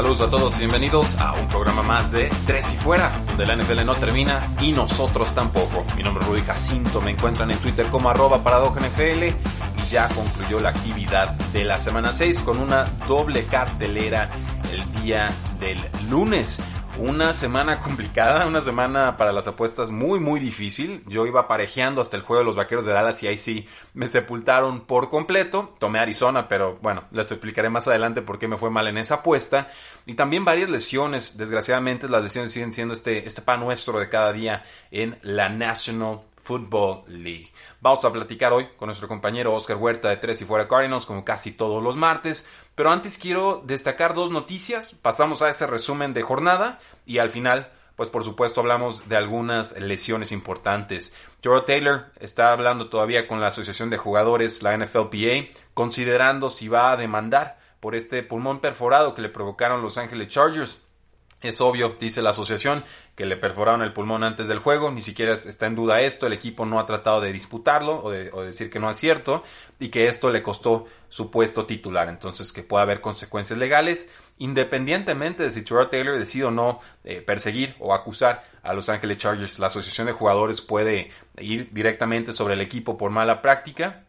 Saludos a todos y bienvenidos a un programa más de Tres y Fuera, donde la NFL no termina y nosotros tampoco. Mi nombre es Rudy Jacinto, me encuentran en Twitter como arroba NFL y ya concluyó la actividad de la semana 6 con una doble cartelera el día del lunes. Una semana complicada, una semana para las apuestas muy muy difícil. Yo iba parejeando hasta el juego de los Vaqueros de Dallas y ahí sí me sepultaron por completo. Tomé Arizona, pero bueno, les explicaré más adelante por qué me fue mal en esa apuesta. Y también varias lesiones, desgraciadamente las lesiones siguen siendo este, este pan nuestro de cada día en la National Football League. Vamos a platicar hoy con nuestro compañero Oscar Huerta de Tres y Fuera Cardinals, como casi todos los martes. Pero antes quiero destacar dos noticias. Pasamos a ese resumen de jornada y al final, pues por supuesto, hablamos de algunas lesiones importantes. Joe Taylor está hablando todavía con la Asociación de Jugadores, la NFLPA, considerando si va a demandar por este pulmón perforado que le provocaron Los Ángeles Chargers. Es obvio, dice la asociación, que le perforaron el pulmón antes del juego, ni siquiera está en duda esto, el equipo no ha tratado de disputarlo o de, decir que no es cierto y que esto le costó su puesto titular, entonces que puede haber consecuencias legales, independientemente de si Terrell Taylor decide o no eh, perseguir o acusar a Los Ángeles Chargers, la asociación de jugadores puede ir directamente sobre el equipo por mala práctica,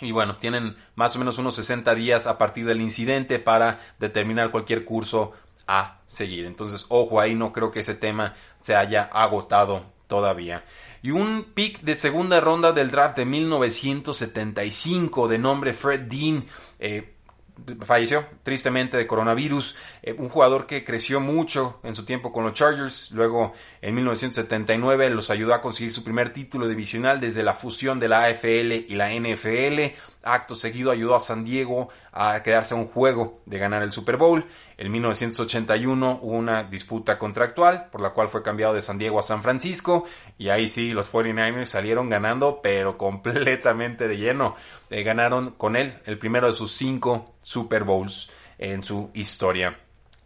y bueno, tienen más o menos unos 60 días a partir del incidente para determinar cualquier curso a seguir. Entonces, ojo ahí, no creo que ese tema se haya agotado todavía. Y un pick de segunda ronda del draft de 1975 de nombre Fred Dean. Eh, falleció tristemente de coronavirus, eh, un jugador que creció mucho en su tiempo con los Chargers, luego en 1979 los ayudó a conseguir su primer título divisional desde la fusión de la AFL y la NFL, Acto seguido ayudó a San Diego a quedarse a un juego de ganar el Super Bowl. En 1981 hubo una disputa contractual por la cual fue cambiado de San Diego a San Francisco y ahí sí los 49ers salieron ganando pero completamente de lleno. Eh, ganaron con él el primero de sus cinco Super Bowls en su historia.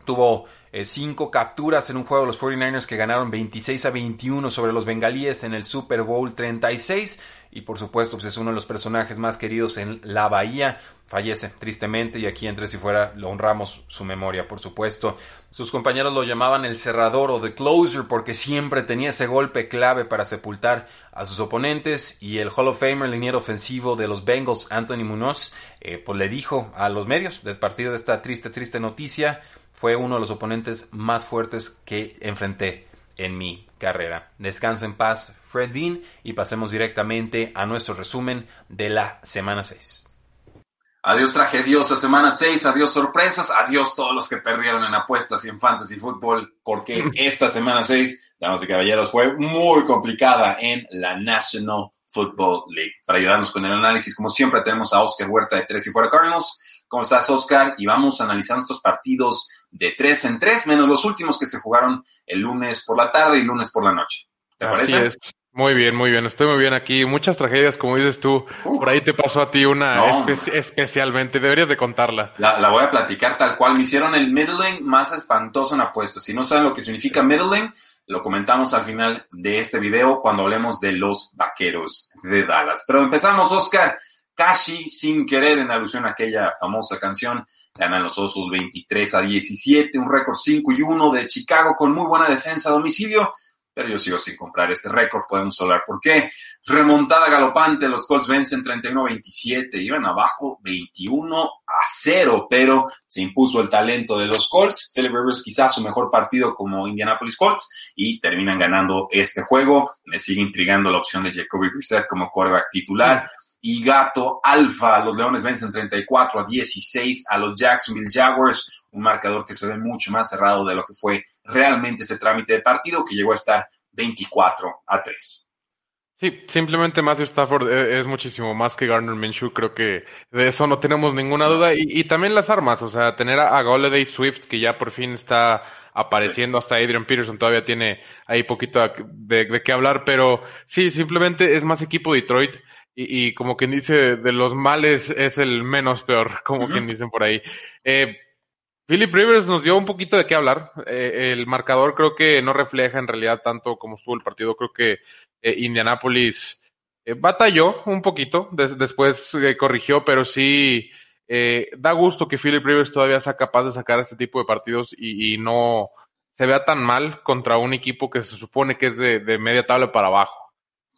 Tuvo eh, cinco capturas en un juego de los 49ers que ganaron 26 a 21 sobre los bengalíes en el Super Bowl 36 y por supuesto pues es uno de los personajes más queridos en la bahía. Fallece tristemente y aquí entre si fuera lo honramos su memoria, por supuesto. Sus compañeros lo llamaban el cerrador o the closer porque siempre tenía ese golpe clave para sepultar a sus oponentes y el Hall of Famer, liniero ofensivo de los Bengals, Anthony Munoz, eh, pues le dijo a los medios, desde partido de esta triste, triste noticia, fue uno de los oponentes más fuertes que enfrenté en mi carrera. Descansa en paz, Fred Dean, y pasemos directamente a nuestro resumen de la semana 6. Adiós tragediosa semana 6, adiós sorpresas, adiós todos los que perdieron en apuestas y en fantasy fútbol, porque esta semana 6, damas y caballeros, fue muy complicada en la National Football League. Para ayudarnos con el análisis, como siempre, tenemos a Oscar Huerta de Tres y Fuera Cardinals. ¿Cómo estás, Oscar? Y vamos a analizar estos partidos de tres en tres, menos los últimos que se jugaron el lunes por la tarde y lunes por la noche. ¿Te parece? Muy bien, muy bien. Estoy muy bien aquí. Muchas tragedias, como dices tú. por ahí te pasó a ti una especialmente. Deberías de contarla. La, voy a platicar tal cual. Me hicieron el middling más espantoso en apuestas. Si no saben lo que significa middling, lo comentamos al final de este video cuando hablemos de los vaqueros de Dallas. Pero empezamos, Oscar casi sin querer, en alusión a aquella famosa canción, ganan los Osos 23 a 17, un récord 5 y 1 de Chicago con muy buena defensa a domicilio, pero yo sigo sin comprar este récord, podemos hablar por qué. Remontada galopante, los Colts vencen 31 a 27, iban abajo 21 a 0, pero se impuso el talento de los Colts. Philip Rivers quizás su mejor partido como Indianapolis Colts y terminan ganando este juego. Me sigue intrigando la opción de Jacoby Brissett como quarterback titular y Gato Alfa. Los Leones vencen 34 a 16 a los Jacksonville Jaguars, un marcador que se ve mucho más cerrado de lo que fue realmente ese trámite de partido que llegó a estar 24 a 3. Sí, simplemente Matthew Stafford e, es, muchísimo más que Garner Minshew, creo que de eso no tenemos ninguna duda. Y, también las armas, o sea, tener a, a Swift, que ya por fin está apareciendo, hasta Adrian Peterson todavía tiene ahí poquito de, de qué hablar, pero sí, simplemente es más equipo Detroit. Y, y, como quien dice, de los males es el menos peor, como quien dicen por ahí. Eh, Philip Rivers nos dio un poquito de qué hablar. Eh, el marcador creo que no refleja en realidad tanto como estuvo el partido. Creo que eh, Indianapolis eh, batalló un poquito, después corrigió, pero sí da gusto que Philip Rivers todavía sea capaz de sacar este tipo de partidos y, no se vea tan mal contra un equipo que se supone que es de, media tabla para abajo.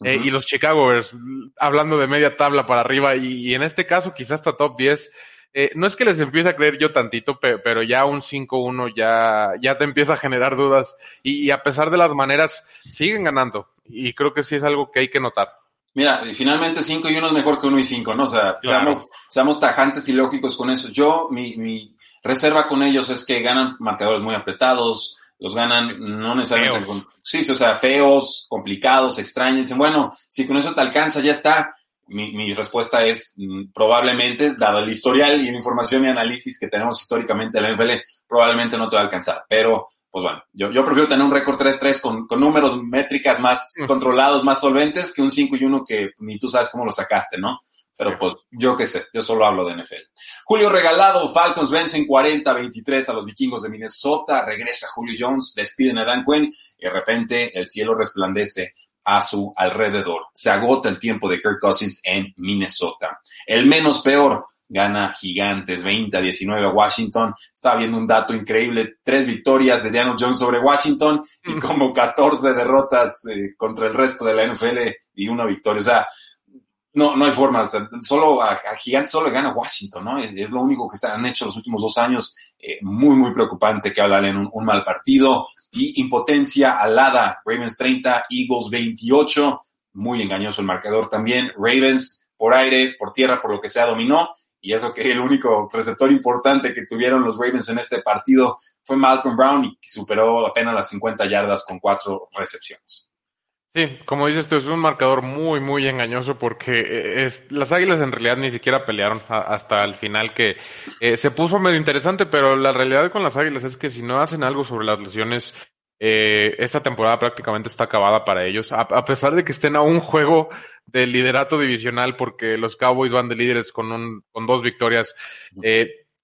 Y los Chicago Bears, hablando de media tabla para arriba, y, y en este caso quizás hasta top 10, eh, no es que les empiece a creer yo tantito, pero ya un 5-1 ya, ya te empieza a generar dudas y, a pesar de las maneras siguen ganando y creo que sí es algo que hay que notar. Mira, finalmente 5 y 1 es mejor que 1 y 5, ¿no? O sea, seamos, tajantes y lógicos con eso. Yo, mi, mi reserva con ellos es que ganan marcadores muy apretados, los ganan no necesariamente sí, o sea, feos, complicados, extraños. Dicen, bueno, si con eso te alcanza, ya está mi, mi, respuesta es mm, probablemente, dado el historial y la información y análisis que tenemos históricamente de la NFL, probablemente no te va a alcanzar. Pero, pues bueno, yo, yo prefiero tener un récord 3-3 con, con, números, métricas más mm. controlados, más solventes, que un 5 y 1 que ni tú sabes cómo lo sacaste, ¿no? Pero pues yo qué sé, yo solo hablo de NFL. Julio regalado, Falcons vencen 40-23 a los vikingos de Minnesota, regresa Julio Jones, despiden a Dan Quinn y de repente el cielo resplandece a su alrededor. Se agota el tiempo de Kirk Cousins en Minnesota. El menos peor gana Gigantes 20 a 19 a Washington. Estaba viendo un dato increíble, tres victorias de Daniel Jones sobre Washington y como 14 derrotas eh, contra el resto de la NFL y una victoria. O sea, no, no hay forma. solo a, Gigantes solo le gana Washington, ¿no? Es, lo único que han hecho los últimos dos años. Eh, muy, muy preocupante que hablan en un, mal partido. Y impotencia alada. Ravens 30, Eagles 28. Muy engañoso el marcador también. Ravens por aire, por tierra, por lo que sea, dominó. Y eso que el único receptor importante que tuvieron los Ravens en este partido fue Malcolm Brown y superó apenas las 50 yardas con cuatro recepciones. Sí, como dices tú, es un marcador muy, muy engañoso porque eh, las Águilas en realidad ni siquiera pelearon hasta el final que eh, se puso medio interesante, pero la realidad con las Águilas es que si no hacen algo sobre las lesiones, eh, esta temporada prácticamente está acabada para ellos, a, pesar de que estén a un juego de liderato divisional porque los Cowboys van de líderes con, un, con dos victorias.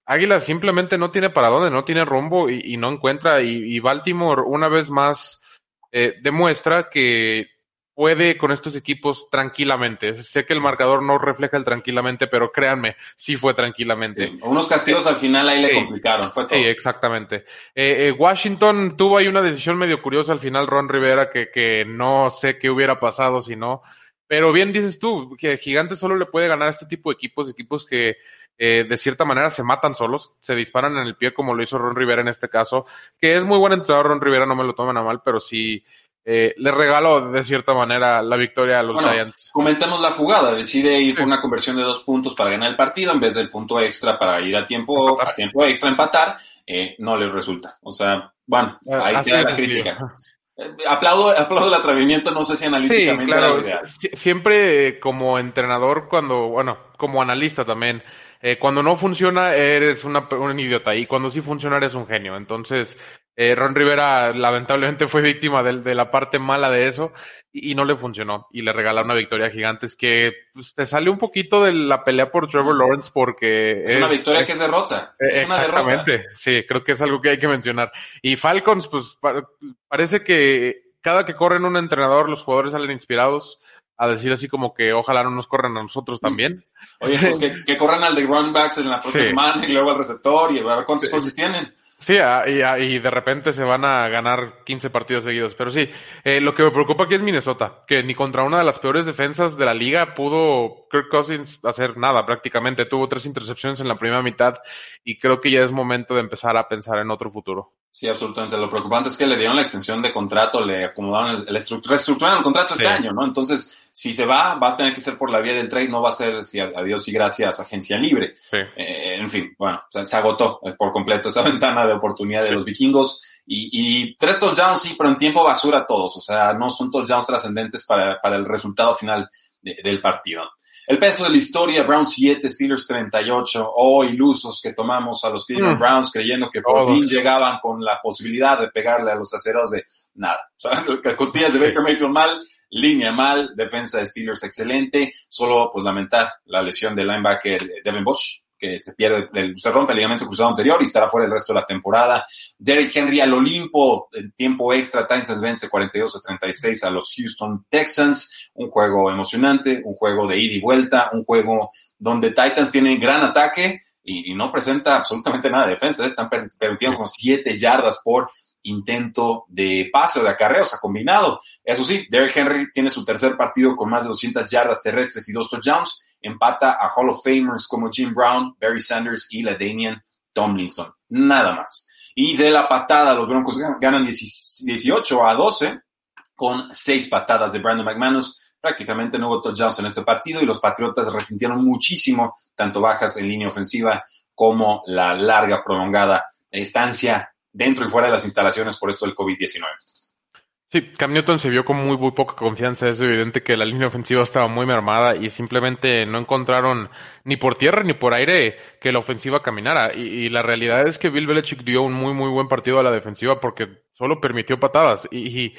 Águilas simplemente no tiene para dónde, no tiene rumbo y, no encuentra y Baltimore una vez más eh, demuestra que puede con estos equipos tranquilamente. Sé que el marcador no refleja el tranquilamente, pero créanme, sí fue tranquilamente. unos castigos al final ahí le complicaron, fue todo. Sí, exactamente. Eh, eh, Washington tuvo ahí una decisión medio curiosa al final, Ron Rivera, que, que no sé qué hubiera pasado si no. Pero bien dices tú, que Gigante solo le puede ganar a este tipo de equipos, equipos que eh, de cierta manera se matan solos, se disparan en el pie como lo hizo Ron Rivera en este caso, que es muy buen entrenador Ron Rivera, no me lo tomen a mal, pero sí eh, le regaló de cierta manera la victoria a los Giants. Comentemos la jugada, decide ir por una conversión de dos puntos para ganar el partido en vez del punto extra para ir a tiempo, a tiempo extra empatar, eh, no le resulta. O sea, bueno, ahí queda la crítica. Aplaudo, aplaudo el atrevimiento, no sé si analíticamente. Sí, claro. Siempre como entrenador, cuando, bueno, como analista también, eh, cuando no funciona eres una, un idiota y cuando sí funciona eres un genio. Entonces, eh, Ron Rivera lamentablemente fue víctima de, de la parte mala de eso y, no le funcionó y le regalaron una victoria a Gigantes que pues, te sale un poquito de la pelea por Trevor Lawrence porque es, una victoria que es derrota. Es una exactamente, sí, creo que es algo que hay que mencionar. Y Falcons, pues parece que cada que corren un entrenador los jugadores salen inspirados a decir así como que ojalá no nos corran a nosotros también. Oye, pues que, que corran al de runbacks en la próxima semana y luego al receptor y a ver cuántos coaches tienen. Sí, ah, y, ah, y, de repente se van a ganar 15 partidos seguidos. Pero sí, eh, lo que me preocupa aquí es Minnesota, que ni contra una de las peores defensas de la liga pudo Kirk Cousins hacer nada prácticamente. Tuvo tres intercepciones en la primera mitad y creo que ya es momento de empezar a pensar en otro futuro. Sí, absolutamente. Lo preocupante es que le dieron la extensión de contrato, le acomodaron, el, reestructuraron el contrato este año, ¿no? Entonces, si se va, va a tener que ser por la vía del trade, no va a ser si adiós y gracias agencia libre. Eh, en fin, bueno, se agotó por completo esa ventana de oportunidad de los vikingos. Y, y tres touchdowns sí, pero en tiempo basura todos. O sea, no son touchdowns trascendentes para, para el resultado final del partido. El peso de la historia, Browns 7, Steelers 38, oh, ilusos que tomamos a los Cleveland mm. Browns creyendo que por fin llegaban con la posibilidad de pegarle a los aceros de nada. O costillas de Baker Mayfield mal, línea mal, defensa de Steelers excelente, solo pues lamentar la lesión del linebacker Devin Bush, que se pierde, se rompe el ligamento cruzado anterior y estará fuera el resto de la temporada. Derrick Henry al Olimpo, en tiempo extra, Titans vence 42 a 36 a los Houston Texans. Un juego emocionante, un juego de ida y vuelta, un juego donde Titans tiene gran ataque y, no presenta absolutamente nada de defensa. Están permitiendo con 7 yardas por intento de pase o de acarreo, o sea, combinado. Eso sí, Derrick Henry tiene su tercer partido con más de 200 yardas terrestres y dos touchdowns empata a Hall of Famers como Jim Brown, Barry Sanders y la Damian Tomlinson. Nada más. Y de la patada, los Broncos ganan 18 a 12 con seis patadas de Brandon McManus. Prácticamente no hubo touchdowns en este partido y los Patriotas resintieron muchísimo tanto bajas en línea ofensiva como la larga, prolongada estancia dentro y fuera de las instalaciones por esto del COVID-19. Sí, Cam Newton se vio con muy, muy poca confianza. Es evidente que la línea ofensiva estaba muy mermada y simplemente no encontraron ni por tierra ni por aire que la ofensiva caminara. Y, la realidad es que Bill Belichick dio un muy, muy buen partido a la defensiva porque solo permitió patadas. Y, y,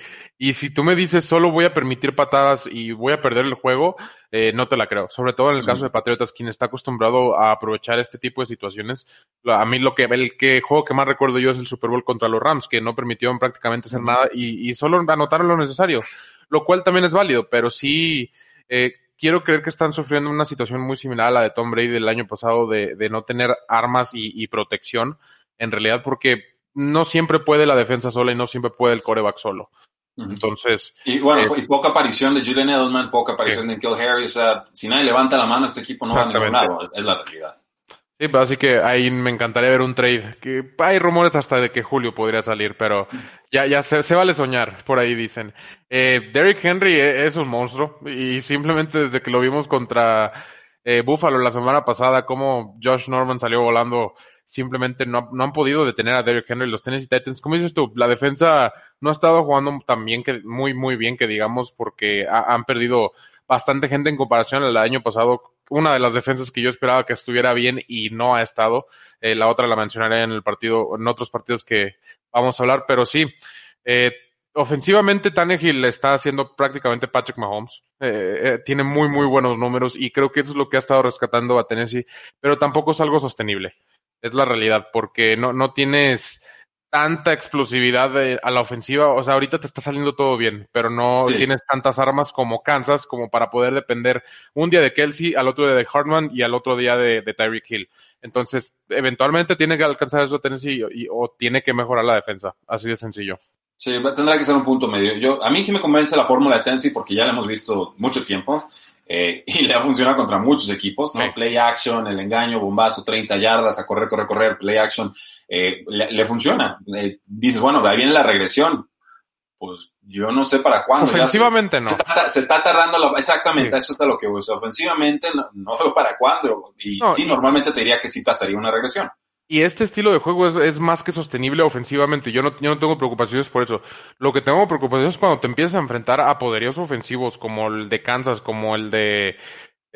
si tú me dices solo voy a permitir patadas y voy a perder el juego, eh, no te la creo. Sobre todo en el caso de Patriotas, quien está acostumbrado a aprovechar este tipo de situaciones. A mí lo que el que juego que más recuerdo yo es el Super Bowl contra los Rams, que no permitieron prácticamente hacer nada y, y solo anotaron lo necesario, lo cual también es válido, pero sí eh, quiero creer que están sufriendo una situación muy similar a la de Tom Brady del año pasado de, de no tener armas y, y protección, en realidad porque no siempre puede la defensa sola y no siempre puede el coreback solo. Entonces. Y bueno, eh, y poca aparición de Julian Edelman, poca aparición de Kill Harry. O sea, si nadie levanta la mano, este equipo no va a ningún lado. Es la realidad. Sí, pero así que ahí me encantaría ver un trade. Que hay rumores hasta de que Julio podría salir, pero ya, ya se, vale soñar, por ahí dicen. Eh, Derrick Henry e, es un monstruo y simplemente desde que lo vimos contra eh, Buffalo la semana pasada, como Josh Norman salió volando simplemente no, no, han podido detener a Derrick Henry los Tennessee Titans. Como dices tú, la defensa no ha estado jugando tan bien que, muy, muy bien que digamos, porque han perdido bastante gente en comparación al año pasado. Una de las defensas que yo esperaba que estuviera bien y no ha estado. Eh, la otra la mencionaré en el partido, en otros partidos que vamos a hablar, pero sí. Eh, ofensivamente Tannehill está haciendo prácticamente Patrick Mahomes. Eh, eh, tiene muy, muy buenos números y creo que eso es lo que ha estado rescatando a Tennessee, pero tampoco es algo sostenible es la realidad, porque no, no tienes tanta explosividad a la ofensiva. O sea, ahorita te está saliendo todo bien, pero no tienes tantas armas como Kansas como para poder depender un día de Kelsey, al otro día de Hartman y al otro día de, de Tyreek Hill. Entonces, eventualmente tiene que alcanzar eso Tennessee y, o tiene que mejorar la defensa. Así de sencillo. Sí, tendrá que ser un punto medio. Yo, a mí sí me convence la fórmula de Tennessee porque ya la hemos visto mucho tiempo. Eh, y le ha funcionado contra muchos equipos, ¿no? Play action, el engaño, bombazo, 30 yardas, a correr, correr, correr, play action, eh, le, funciona. Eh, dices, bueno, ahí viene la regresión. Pues yo no sé para cuándo. Ofensivamente no. Se está, tardando, exactamente, eso es lo que uso. Ofensivamente no, no para cuándo. Y sí, normalmente te diría que sí pasaría una regresión. Y este estilo de juego es, es, más que sostenible ofensivamente. Yo no, yo no tengo preocupaciones por eso. Lo que tengo preocupaciones es cuando te empiezas a enfrentar a poderosos ofensivos como el de Kansas, como el de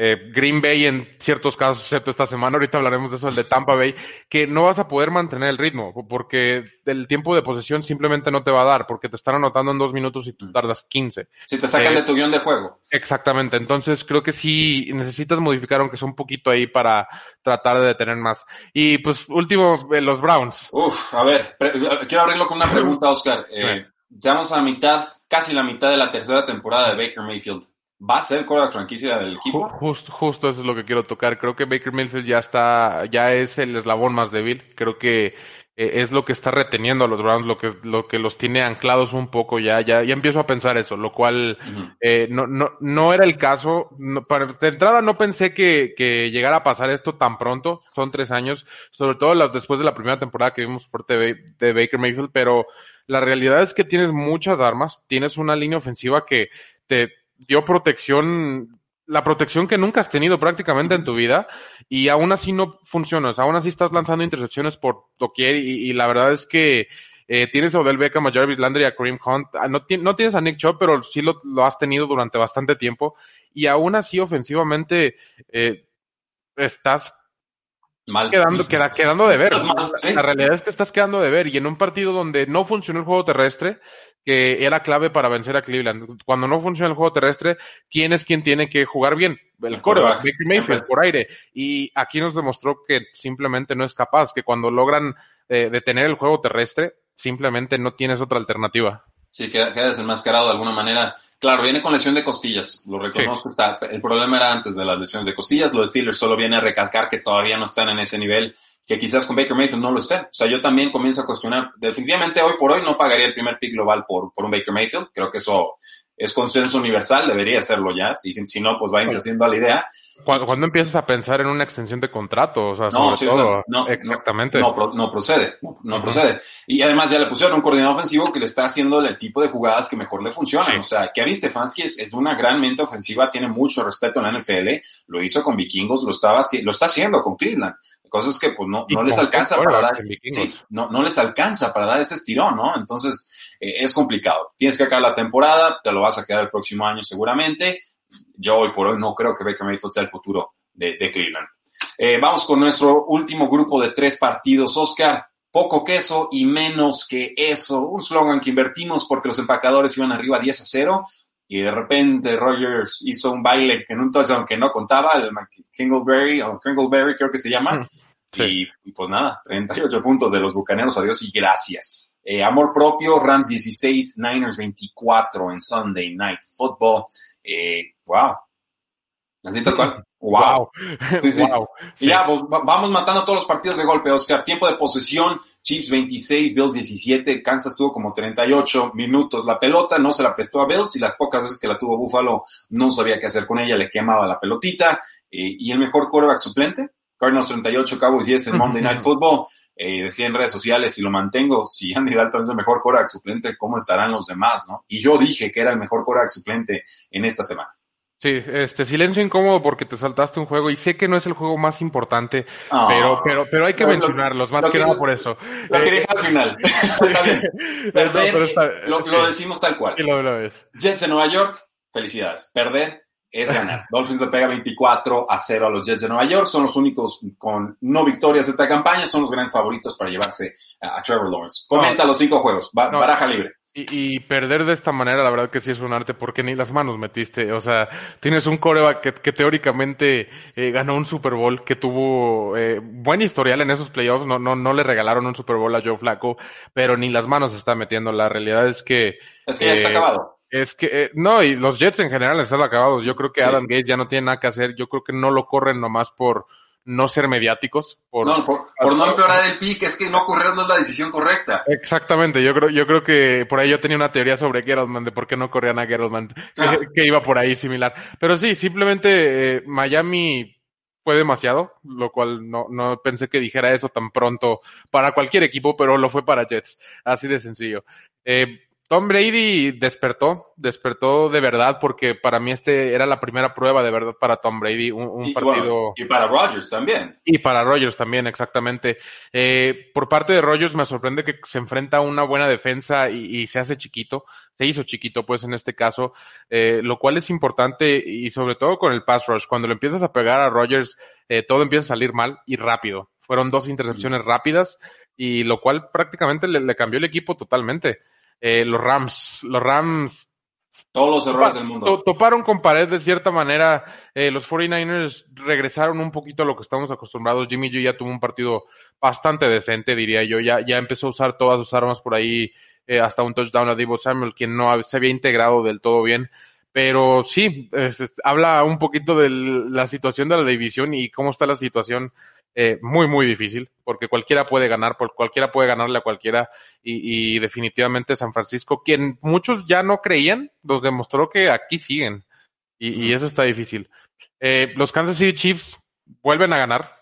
eh, Green Bay en ciertos casos, excepto esta semana, ahorita hablaremos de eso, el de Tampa Bay, que no vas a poder mantener el ritmo, porque el tiempo de posesión simplemente no te va a dar, porque te están anotando en dos minutos y tú mm. tardas 15. Si te sacan de tu guion de juego. Exactamente, entonces creo que sí necesitas modificar, aunque sea un poquito ahí, para tratar de detener más. Y pues último, eh, los Browns. Uf, a ver, quiero abrirlo con una pregunta, Oscar. Eh, Estamos a mitad, casi la mitad de la tercera temporada de Baker Mayfield va a ser con la franquicia del equipo. Justo, justo eso es lo que quiero tocar. Creo que Baker Mayfield ya está, ya es el eslabón más débil. Creo que eh, es lo que está reteniendo a los Browns, lo que, lo que los tiene anclados un poco ya, ya, ya empiezo a pensar eso, lo cual eh, no, no, no era el caso. para, de entrada no pensé que, que llegara a pasar esto tan pronto, son tres años, sobre todo después de la primera temporada que vimos por TV de Baker Mayfield, pero la realidad es que tienes muchas armas, tienes una línea ofensiva que te, dio protección, la protección que nunca has tenido prácticamente en tu vida y aún así no funciona. O sea, aún así estás lanzando intercepciones por doquier y, y la verdad es que eh, tienes a Odell Beckham, a Jarvis Landry, a Kareem Hunt. Ah, no, no, tienes a Nick Chubb, pero sí lo, lo, has tenido durante bastante tiempo. Y aún así, ofensivamente, eh, estás Mal. Quedando, queda, quedando de ver. Mal, ¿sí? La realidad es que estás quedando de ver. Y en un partido donde no funcionó el juego terrestre, que era clave para vencer a Cleveland. Cuando no funciona el juego terrestre, ¿quién es quien tiene que jugar bien? El coreback, Baker Mayfield, por aire. Y aquí nos demostró que simplemente no es capaz, que cuando logran eh, detener el juego terrestre, simplemente no tienes otra alternativa. Sí, queda, queda desenmascarado de alguna manera. Claro, viene con lesión de costillas, lo reconozco. Sí. Está, el problema era antes de las lesiones de costillas. Los Steelers solo viene a recalcar que todavía no están en ese nivel, que quizás con Baker Mayfield no lo estén. O sea, yo también comienzo a cuestionar. Definitivamente hoy por hoy no pagaría el primer pick global por, por un Baker Mayfield. Creo que eso es consenso universal, debería serlo ya. Si, si no, pues váyanse haciendo a la idea. Cuando, cuando, empiezas a pensar en una extensión de contrato, o sea, sobre sí, todo, no, exactamente. No, no, no procede, no, no uh -huh. procede. Y además ya le pusieron un coordinador ofensivo que le está haciendo el tipo de jugadas que mejor le funcionan. Sí. O sea, Kevin Stefanski es, es, una gran mente ofensiva, tiene mucho respeto en la NFL, lo hizo con Vikingos, lo estaba, lo está haciendo con Cleveland. Cosas que pues no, no les alcanza para dar, sí, no, no les alcanza para dar ese estirón, ¿no? Entonces, eh, es complicado. Tienes que acabar la temporada, te lo vas a quedar el próximo año seguramente yo hoy por hoy no creo que Baker Mayfield sea el futuro de, de Cleveland. Eh, vamos con nuestro último grupo de tres partidos. Oscar, poco queso y menos que eso. Un slogan que invertimos porque los empacadores iban arriba 10 a 0 y de repente Rogers hizo un baile en un touchdown que no contaba, el Kingleberry, o Kingleberry creo que se llama. Sí. Y, y, pues nada, 38 puntos de los Bucaneros, adiós y gracias. Eh, amor propio, Rams 16, Niners 24 en Sunday Night Football. Eh, wow. Así tal cual. Wow. Sí, sí. wow. Y ya, pues, vamos matando todos los partidos de golpe, Oscar. Tiempo de posesión, Chiefs 26, Bills 17, Kansas tuvo como 38 minutos. La pelota no se la prestó a Bills y las pocas veces que la tuvo Buffalo no sabía qué hacer con ella, le quemaba la pelotita. Eh, y el mejor quarterback suplente, Cardinals 38, Cowboys 10 en Monday Night Football. Eh, decía en redes sociales, y lo mantengo, si Andy Dalton es el mejor quarterback suplente, ¿cómo estarán los demás, no? Y yo dije que era el mejor quarterback suplente en esta semana. Sí, este silencio incómodo porque te saltaste un juego y sé que no es el juego más importante, oh, pero pero pero hay que no, mencionarlos, más que, que, nada por eso. Lo que dije al final. está bien. Perder, no, está, lo, sí. lo, decimos tal cual. Sí, lo. Jets de Nueva York, felicidades. Perder es ganar. Dolphins le pega 24 a 0 a los Jets de Nueva York. Son los únicos con no victorias de esta campaña. Son los grandes favoritos para llevarse a, Trevor Lawrence. Comenta no, los cinco juegos. Ba no, baraja libre. Y, y, perder de esta manera, la verdad que sí es un arte porque ni las manos metiste. O sea, tienes un coreback que, que teóricamente eh, ganó un Super Bowl, que tuvo eh, buen historial en esos playoffs. No, no, no le regalaron un Super Bowl a Joe Flaco, pero ni las manos está metiendo. La realidad es que. Es que ya está acabado. Es que, eh, no, y los Jets en general están acabados. Yo creo que sí. Adam Gates ya no tiene nada que hacer. Yo creo que no lo corren nomás por no ser mediáticos. Por, no, por, por no empeorar el pick, es que no correr no es la decisión correcta. Exactamente, yo creo, yo creo que por ahí yo tenía una teoría sobre Gettleman, de por qué no corrían a Gettleman, ah. que, que, iba por ahí similar. Pero sí, simplemente eh, Miami fue demasiado, lo cual no, no pensé que dijera eso tan pronto para cualquier equipo, pero lo fue para Jets, así de sencillo. Eh, Tom Brady despertó, despertó de verdad, porque para mí este era la primera prueba de verdad para Tom Brady, un, un y, partido. Bueno, y para Rodgers también. Y para Rodgers también, exactamente. Eh, por parte de Rodgers me sorprende que se enfrenta a una buena defensa y, y se hace chiquito, se hizo chiquito pues en este caso, eh, lo cual es importante y sobre todo con el pass rush, cuando le empiezas a pegar a Rodgers, eh, todo empieza a salir mal y rápido. Fueron dos intercepciones mm. rápidas y lo cual prácticamente le, le cambió el equipo totalmente eh, los Rams. Los Rams. Todos los errores del mundo. Toparon con pared de cierta manera. Eh, los 49ers regresaron un poquito a lo que estamos acostumbrados. Jimmy G ya tuvo un partido bastante decente, diría yo. Ya, ya empezó a usar todas sus armas por ahí, eh, hasta un touchdown a Divo Samuel, quien no se había integrado del todo bien. Pero sí, es, es, habla un poquito de la situación de la división y cómo está la situación eh, muy, muy difícil, porque cualquiera puede ganar, por cualquiera puede ganarle a cualquiera, y, y, definitivamente San Francisco, quien muchos ya no creían, los demostró que aquí siguen, y, y eso está difícil. Eh, los Kansas City Chiefs vuelven a ganar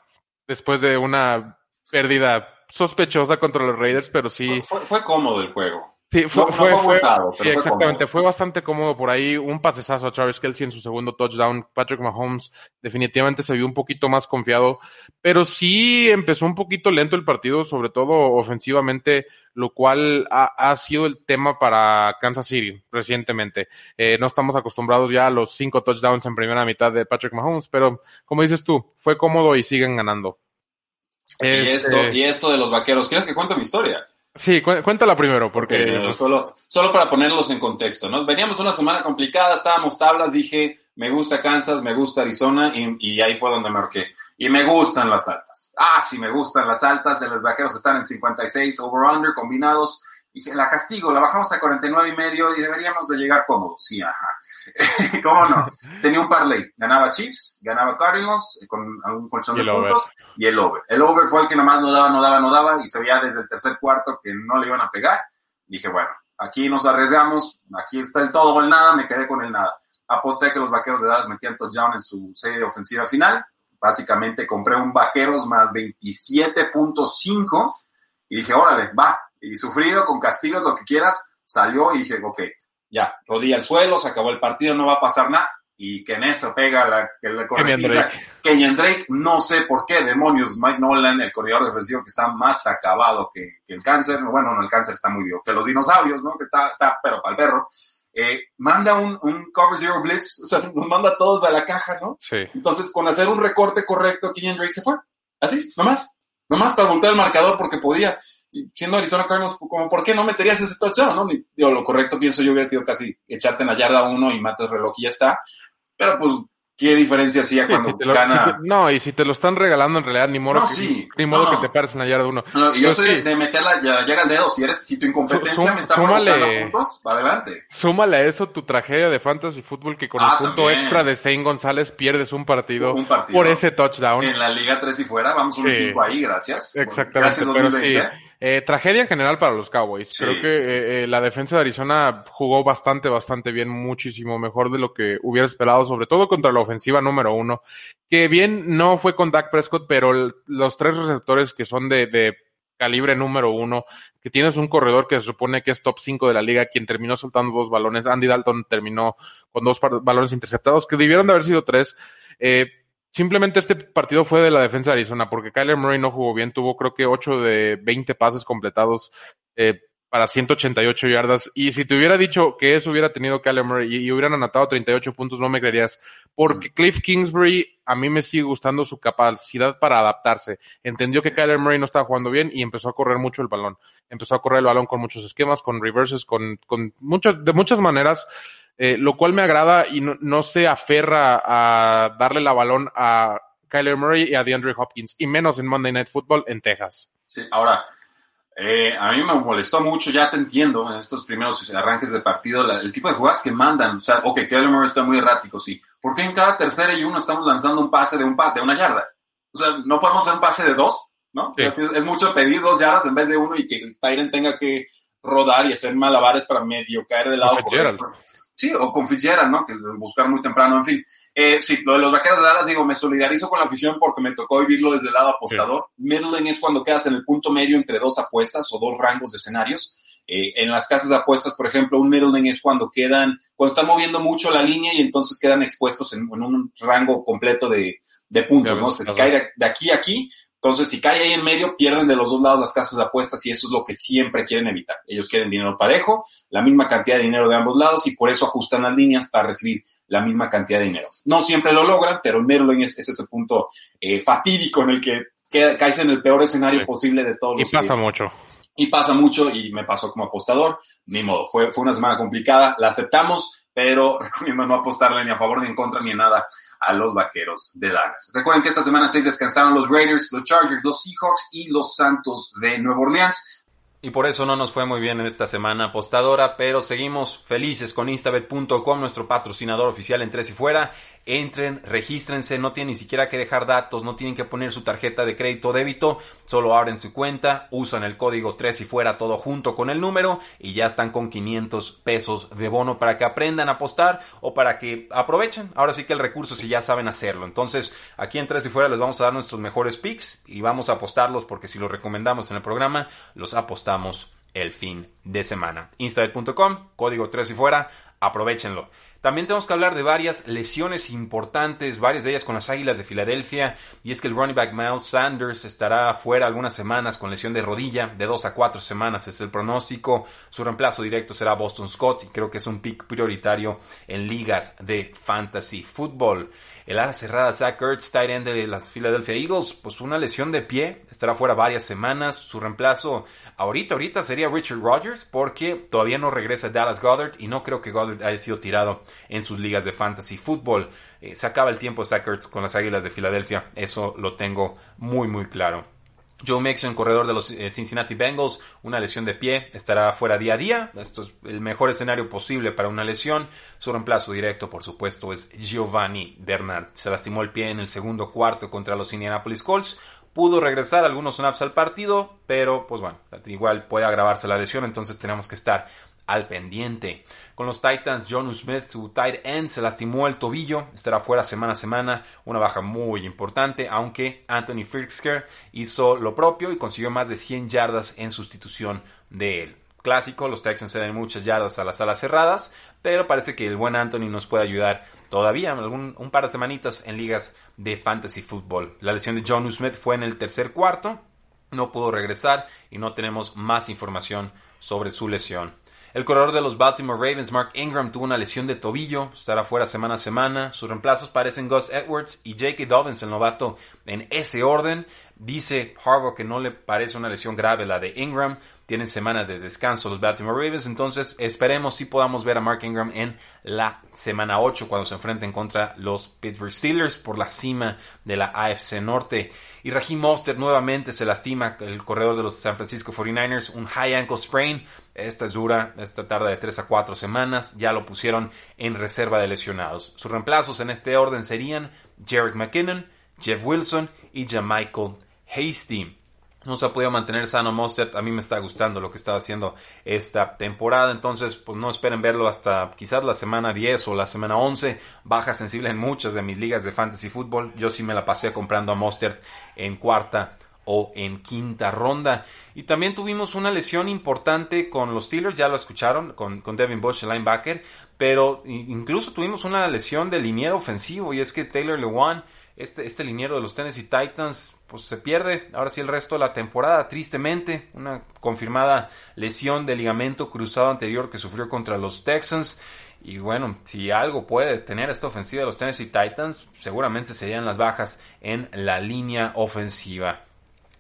después de una pérdida sospechosa contra los Raiders, pero sí. Fue, fue cómodo el juego. Sí, fue, No- no fue, fue sí, exactamente. Fue bastante cómodo por ahí. Un pasesazo a Travis Kelsey en su segundo touchdown. Patrick Mahomes definitivamente se vio un poquito más confiado, pero sí empezó un poquito lento el partido, sobre todo ofensivamente, lo cual ha, ha sido el tema para Kansas City recientemente. Eh, no estamos acostumbrados ya a los cinco touchdowns en primera mitad de Patrick Mahomes, pero como dices tú, fue cómodo y siguen ganando. Y, Este, esto, y esto de los vaqueros, ¿quieres que cuente mi historia? Sí, cu- cuéntala primero, porque... Eh, solo, solo para ponerlos en contexto, ¿no? Veníamos una semana complicada, estábamos tablas, dije, me gusta Kansas, me gusta Arizona, y, y ahí fue donde me marqué. Y me gustan las altas. Ah, sí, me gustan las altas, de los vaqueros están en 56 over-under combinados. Dije, la castigo, la bajamos a 49 y medio y deberíamos de llegar cómodos. Sí, ajá. ¿Cómo no? Tenía un parlay. Ganaba Chiefs, ganaba Cardinals, eh, con algún colchón de over. puntos, y el over. El over fue el que nomás no daba, no daba, no daba, y se veía desde el tercer cuarto que no le iban a pegar. Dije, bueno, aquí nos arriesgamos, aquí está el todo o el nada, me quedé con el nada. Aposté que los vaqueros de Dallas metían touchdown en su serie ofensiva final. Básicamente compré un vaqueros más 27.5 y dije, órale, va. Y sufrido, con castigos, lo que quieras, salió y dije, ok, ya, rodilla al suelo, se acabó el partido, no va a pasar nada. Y que en eso pega la, que la Kenyan corretiza. Drake. Kenyan Drake, no sé por qué, demonios, Mike Nolan, el corredor defensivo que está más acabado que, que el cáncer, bueno, no, el cáncer está muy vivo, que los dinosaurios, ¿no? Que está, está pero para el perro, eh, manda un, un cover zero blitz, o sea, nos manda a todos a la caja, ¿no? Sí. Entonces, con hacer un recorte correcto, Kenyan Drake se fue, así, nomás, nomás para voltear el marcador porque podía. Siendo Arizona Cardinals, como, ¿por qué no meterías ese touchdown, no? Digo, lo correcto, pienso yo, hubiera sido casi echarte en la yarda uno y matas reloj y ya está. Pero, pues, ¿qué diferencia hacía Sí, cuando si te lo- gana? si te- no, y si te lo están regalando en realidad, ni modo, No, que, sí. ni modo No, que te pares en la yarda uno. No, y yo soy sí. de meter la ya- llega al dedo. Si eres, si tu incompetencia me está súmale- puntos, adelante. Súmale a eso tu tragedia de fantasy fútbol que con Ah, el punto también. extra de Zane González pierdes un partido, Un partido. por ese touchdown. En la Liga 3 y fuera, vamos 1 Sí. 5 ahí, gracias. Exactamente, Gracias, pero sí. 2020. Eh, tragedia en general para los Cowboys. Sí, Creo que sí, sí. eh, eh, la defensa de Arizona jugó bastante, bastante bien, muchísimo mejor de lo que hubiera esperado, sobre todo contra la ofensiva número uno. Que bien no fue con Dak Prescott, pero el- los tres receptores que son de, de calibre número uno, que tienes un corredor que se supone que es top 5 de la liga, quien terminó soltando dos balones. Andy Dalton terminó con dos balones interceptados, que debieron de haber sido tres. Eh, simplemente este partido fue de la defensa de Arizona, porque Kyler Murray no jugó bien, tuvo creo que 8 de 20 pases completados eh, para 188 yardas. Y si te hubiera dicho que eso hubiera tenido Kyler Murray y, y hubieran anotado 38 puntos, no me creerías. Porque Cliff Kingsbury a mí me sigue gustando su capacidad para adaptarse. Entendió que Kyler Murray no estaba jugando bien y empezó a correr mucho el balón. Empezó a correr el balón con muchos esquemas, con reverses, con, con muchas, de muchas maneras eh, lo cual me agrada y no, no se aferra a darle la balón a Kyler Murray y a DeAndre Hopkins, y menos en Monday Night Football en Texas. Sí, ahora, eh, a mí me molestó mucho, ya te entiendo, en estos primeros arranques de partido, la- el tipo de jugadas que mandan. O sea, ok, Kyler Murray está muy errático, sí. ¿Por qué en cada tercera y uno estamos lanzando un pase de un pa de una yarda? O sea, no podemos hacer un pase de dos, ¿no? Sí. Es, es mucho pedir dos yardas en vez de uno y que Tyren tenga que rodar y hacer malabares para medio caer del lado. Sí, o con Fitzgerald, ¿no? Que buscar muy temprano, en fin. Eh, sí, lo de los vaqueros de Dallas, digo, me solidarizo con la afición porque me tocó vivirlo desde el lado apostador. Middling es cuando quedas en el punto medio entre dos apuestas o dos rangos de escenarios. Eh, en las casas de apuestas, por ejemplo, un middling es cuando quedan, cuando están moviendo mucho la línea y entonces quedan expuestos en, en un rango completo de, de puntos, Ya ¿no? si ajá. cae de, de aquí a aquí, entonces si cae ahí en medio, pierden de los dos lados las casas de apuestas y eso es lo que siempre quieren evitar. Ellos quieren dinero parejo, la misma cantidad de dinero de ambos lados y por eso ajustan las líneas para recibir la misma cantidad de dinero. No siempre lo logran, pero el middling es, es ese punto eh, fatídico en el que queda- caes en el peor escenario Sí. posible de todos Y los que- pasa mucho. y pasa mucho y me pasó como apostador, ni modo, fue, fue una semana complicada, la aceptamos, pero recomiendo no apostarle ni a favor ni en contra ni en nada a los vaqueros de Dallas. Recuerden que esta semana 6 descansaron los Raiders, los Chargers, los Seahawks y los Santos de Nueva Orleans. Y por eso no nos fue muy bien en esta semana apostadora, pero seguimos felices con instabet.com, nuestro patrocinador oficial en Tres y Fuera. Entren, regístrense, no tienen ni siquiera que dejar datos, no tienen que poner su tarjeta de crédito o débito, solo abren su cuenta, usan el código 3 y fuera todo junto con el número y ya están con 500 pesos de bono para que aprendan a apostar o para que aprovechen. Ahora sí que el recurso si ya saben hacerlo. Entonces, aquí en Tres y Fuera les vamos a dar nuestros mejores picks y vamos a apostarlos porque si los recomendamos en el programa, los apostamos el fin de semana. Instabet.com, código 3 y fuera, aprovechenlo. También tenemos que hablar de varias lesiones importantes, varias de ellas con las Águilas de Filadelfia, y es que el running back Miles Sanders estará fuera algunas semanas con lesión de rodilla, de dos a cuatro semanas es el pronóstico. Su reemplazo directo será Boston Scott, y creo que es un pick prioritario en ligas de fantasy football. El ala cerrada Zach Ertz, tight end de las Philadelphia Eagles, pues una lesión de pie, estará fuera varias semanas. Su reemplazo ahorita, ahorita sería Richard Rodgers, porque todavía no regresa Dallas Goddard y no creo que Goddard haya sido tirado en sus ligas de fantasy fútbol. Eh, se acaba el tiempo Zach Ertz con las Águilas de Filadelfia, eso lo tengo muy muy claro. Joe Mixon, corredor de los eh, Cincinnati Bengals, una lesión de pie, estará fuera día a día. Esto es el mejor escenario posible para una lesión. Su reemplazo directo, por supuesto, es Giovanni Bernard. Se lastimó el pie en el segundo cuarto contra los Indianapolis Colts. Pudo regresar algunos snaps al partido, pero pues bueno, igual puede agravarse la lesión, entonces tenemos que estar al pendiente. Con los Titans, John Smith, su tight end, se lastimó el tobillo, estará fuera semana a semana, una baja muy importante, aunque Anthony Firksker hizo lo propio y consiguió más de 100 yardas en sustitución de él. Clásico, los Texans se dan muchas yardas a las alas cerradas, pero parece que el buen Anthony nos puede ayudar todavía un par de semanitas en ligas de fantasy football. La lesión de John Smith fue en el tercer cuarto, no pudo regresar y no tenemos más información sobre su lesión. El corredor de los Baltimore Ravens, Mark Ingram, tuvo una lesión de tobillo, estará fuera semana a semana. Sus reemplazos parecen Gus Edwards y J.K. Dobbins, el novato, en ese orden. Dice Harbaugh que no le parece una lesión grave la de Ingram. Tienen semana de descanso los Baltimore Ravens, entonces esperemos si podamos ver a Mark Ingram en la semana 8 cuando se enfrenten contra los Pittsburgh Steelers por la cima de la AFC Norte. Y Raheem Mostert nuevamente se lastima, el corredor de los San Francisco 49ers, un high ankle sprain. Esta es dura, esta tarda de 3 a 4 semanas, ya lo pusieron en reserva de lesionados. Sus reemplazos en este orden serían Jarek McKinnon, Jeff Wilson y Jamichael Hasty no se ha podido mantener sano Mostert. A mí me está gustando lo que está haciendo esta temporada. Entonces, pues no esperen verlo hasta quizás la semana 10 o la semana 11. Baja sensible en muchas de mis ligas de fantasy fútbol. Yo sí me la pasé comprando a Mostert en cuarta o en quinta ronda. Y también tuvimos una lesión importante con los Steelers, ya lo escucharon, con, con Devin Bush, el linebacker. Pero incluso tuvimos una lesión de liniero ofensivo y es que Taylor Lewan este, este liniero de los Tennessee Titans pues se pierde. Ahora sí el resto de la temporada tristemente una confirmada lesión de ligamento cruzado anterior que sufrió contra los Texans. Y bueno si algo puede tener esta ofensiva de los Tennessee Titans seguramente serían las bajas en la línea ofensiva.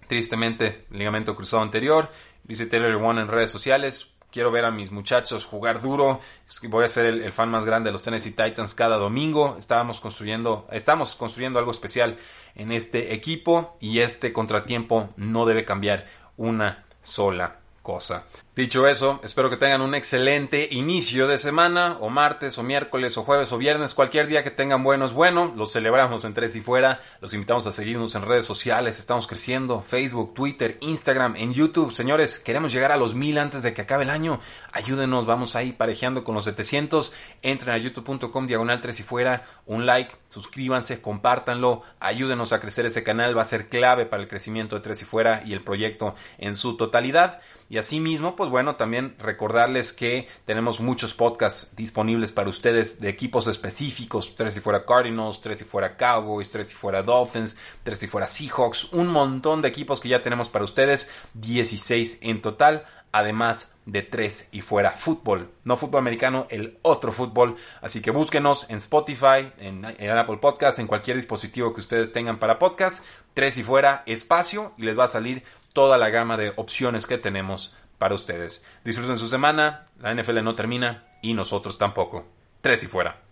Tristemente ligamento cruzado anterior dice Taylor One en redes sociales quiero ver a mis muchachos jugar duro. Voy a ser el, fan más grande de los Tennessee Titans cada domingo. Estábamos construyendo, estamos construyendo algo especial en este equipo y este contratiempo no debe cambiar una sola cosa. Dicho eso, espero que tengan un excelente inicio de semana, o martes, o miércoles, o jueves, o viernes, cualquier día que tengan buenos, bueno, los celebramos en Tres y Fuera, los invitamos a seguirnos en redes sociales, estamos creciendo, Facebook, Twitter, Instagram, en YouTube, señores, queremos llegar a los mil antes de que acabe el año, ayúdenos, vamos ahí parejeando con los 700, entren a youtube.com, diagonal Tres y Fuera, un like, suscríbanse, compártanlo, ayúdenos a crecer ese canal, va a ser clave para el crecimiento de Tres y Fuera y el proyecto en su totalidad, y asimismo, pues pues bueno, también recordarles que tenemos muchos podcasts disponibles para ustedes de equipos específicos, tres si fuera Cardinals, tres si fuera Cowboys, tres si fuera Dolphins, tres si fuera Seahawks, un montón de equipos que ya tenemos para ustedes, 16 en total, además de tres y fuera fútbol, no fútbol americano, el otro fútbol, así que búsquenos en Spotify, en, Apple Podcast, en cualquier dispositivo que ustedes tengan para podcast, tres y fuera espacio y les va a salir toda la gama de opciones que tenemos para ustedes. Disfruten su semana, la NFL no termina y nosotros tampoco. Tres y fuera.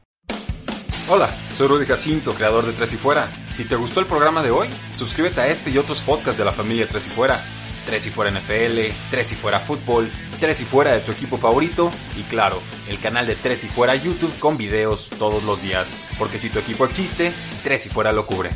Hola, soy Rudy Jacinto, creador de Tres y Fuera. Si te gustó el programa de hoy, suscríbete a este y otros podcasts de la familia Tres y Fuera. Tres y Fuera NFL, Tres y Fuera Fútbol, Tres y Fuera de tu equipo favorito y claro, el canal de Tres y Fuera YouTube con videos todos los días. Porque si tu equipo existe, Tres y Fuera lo cubre.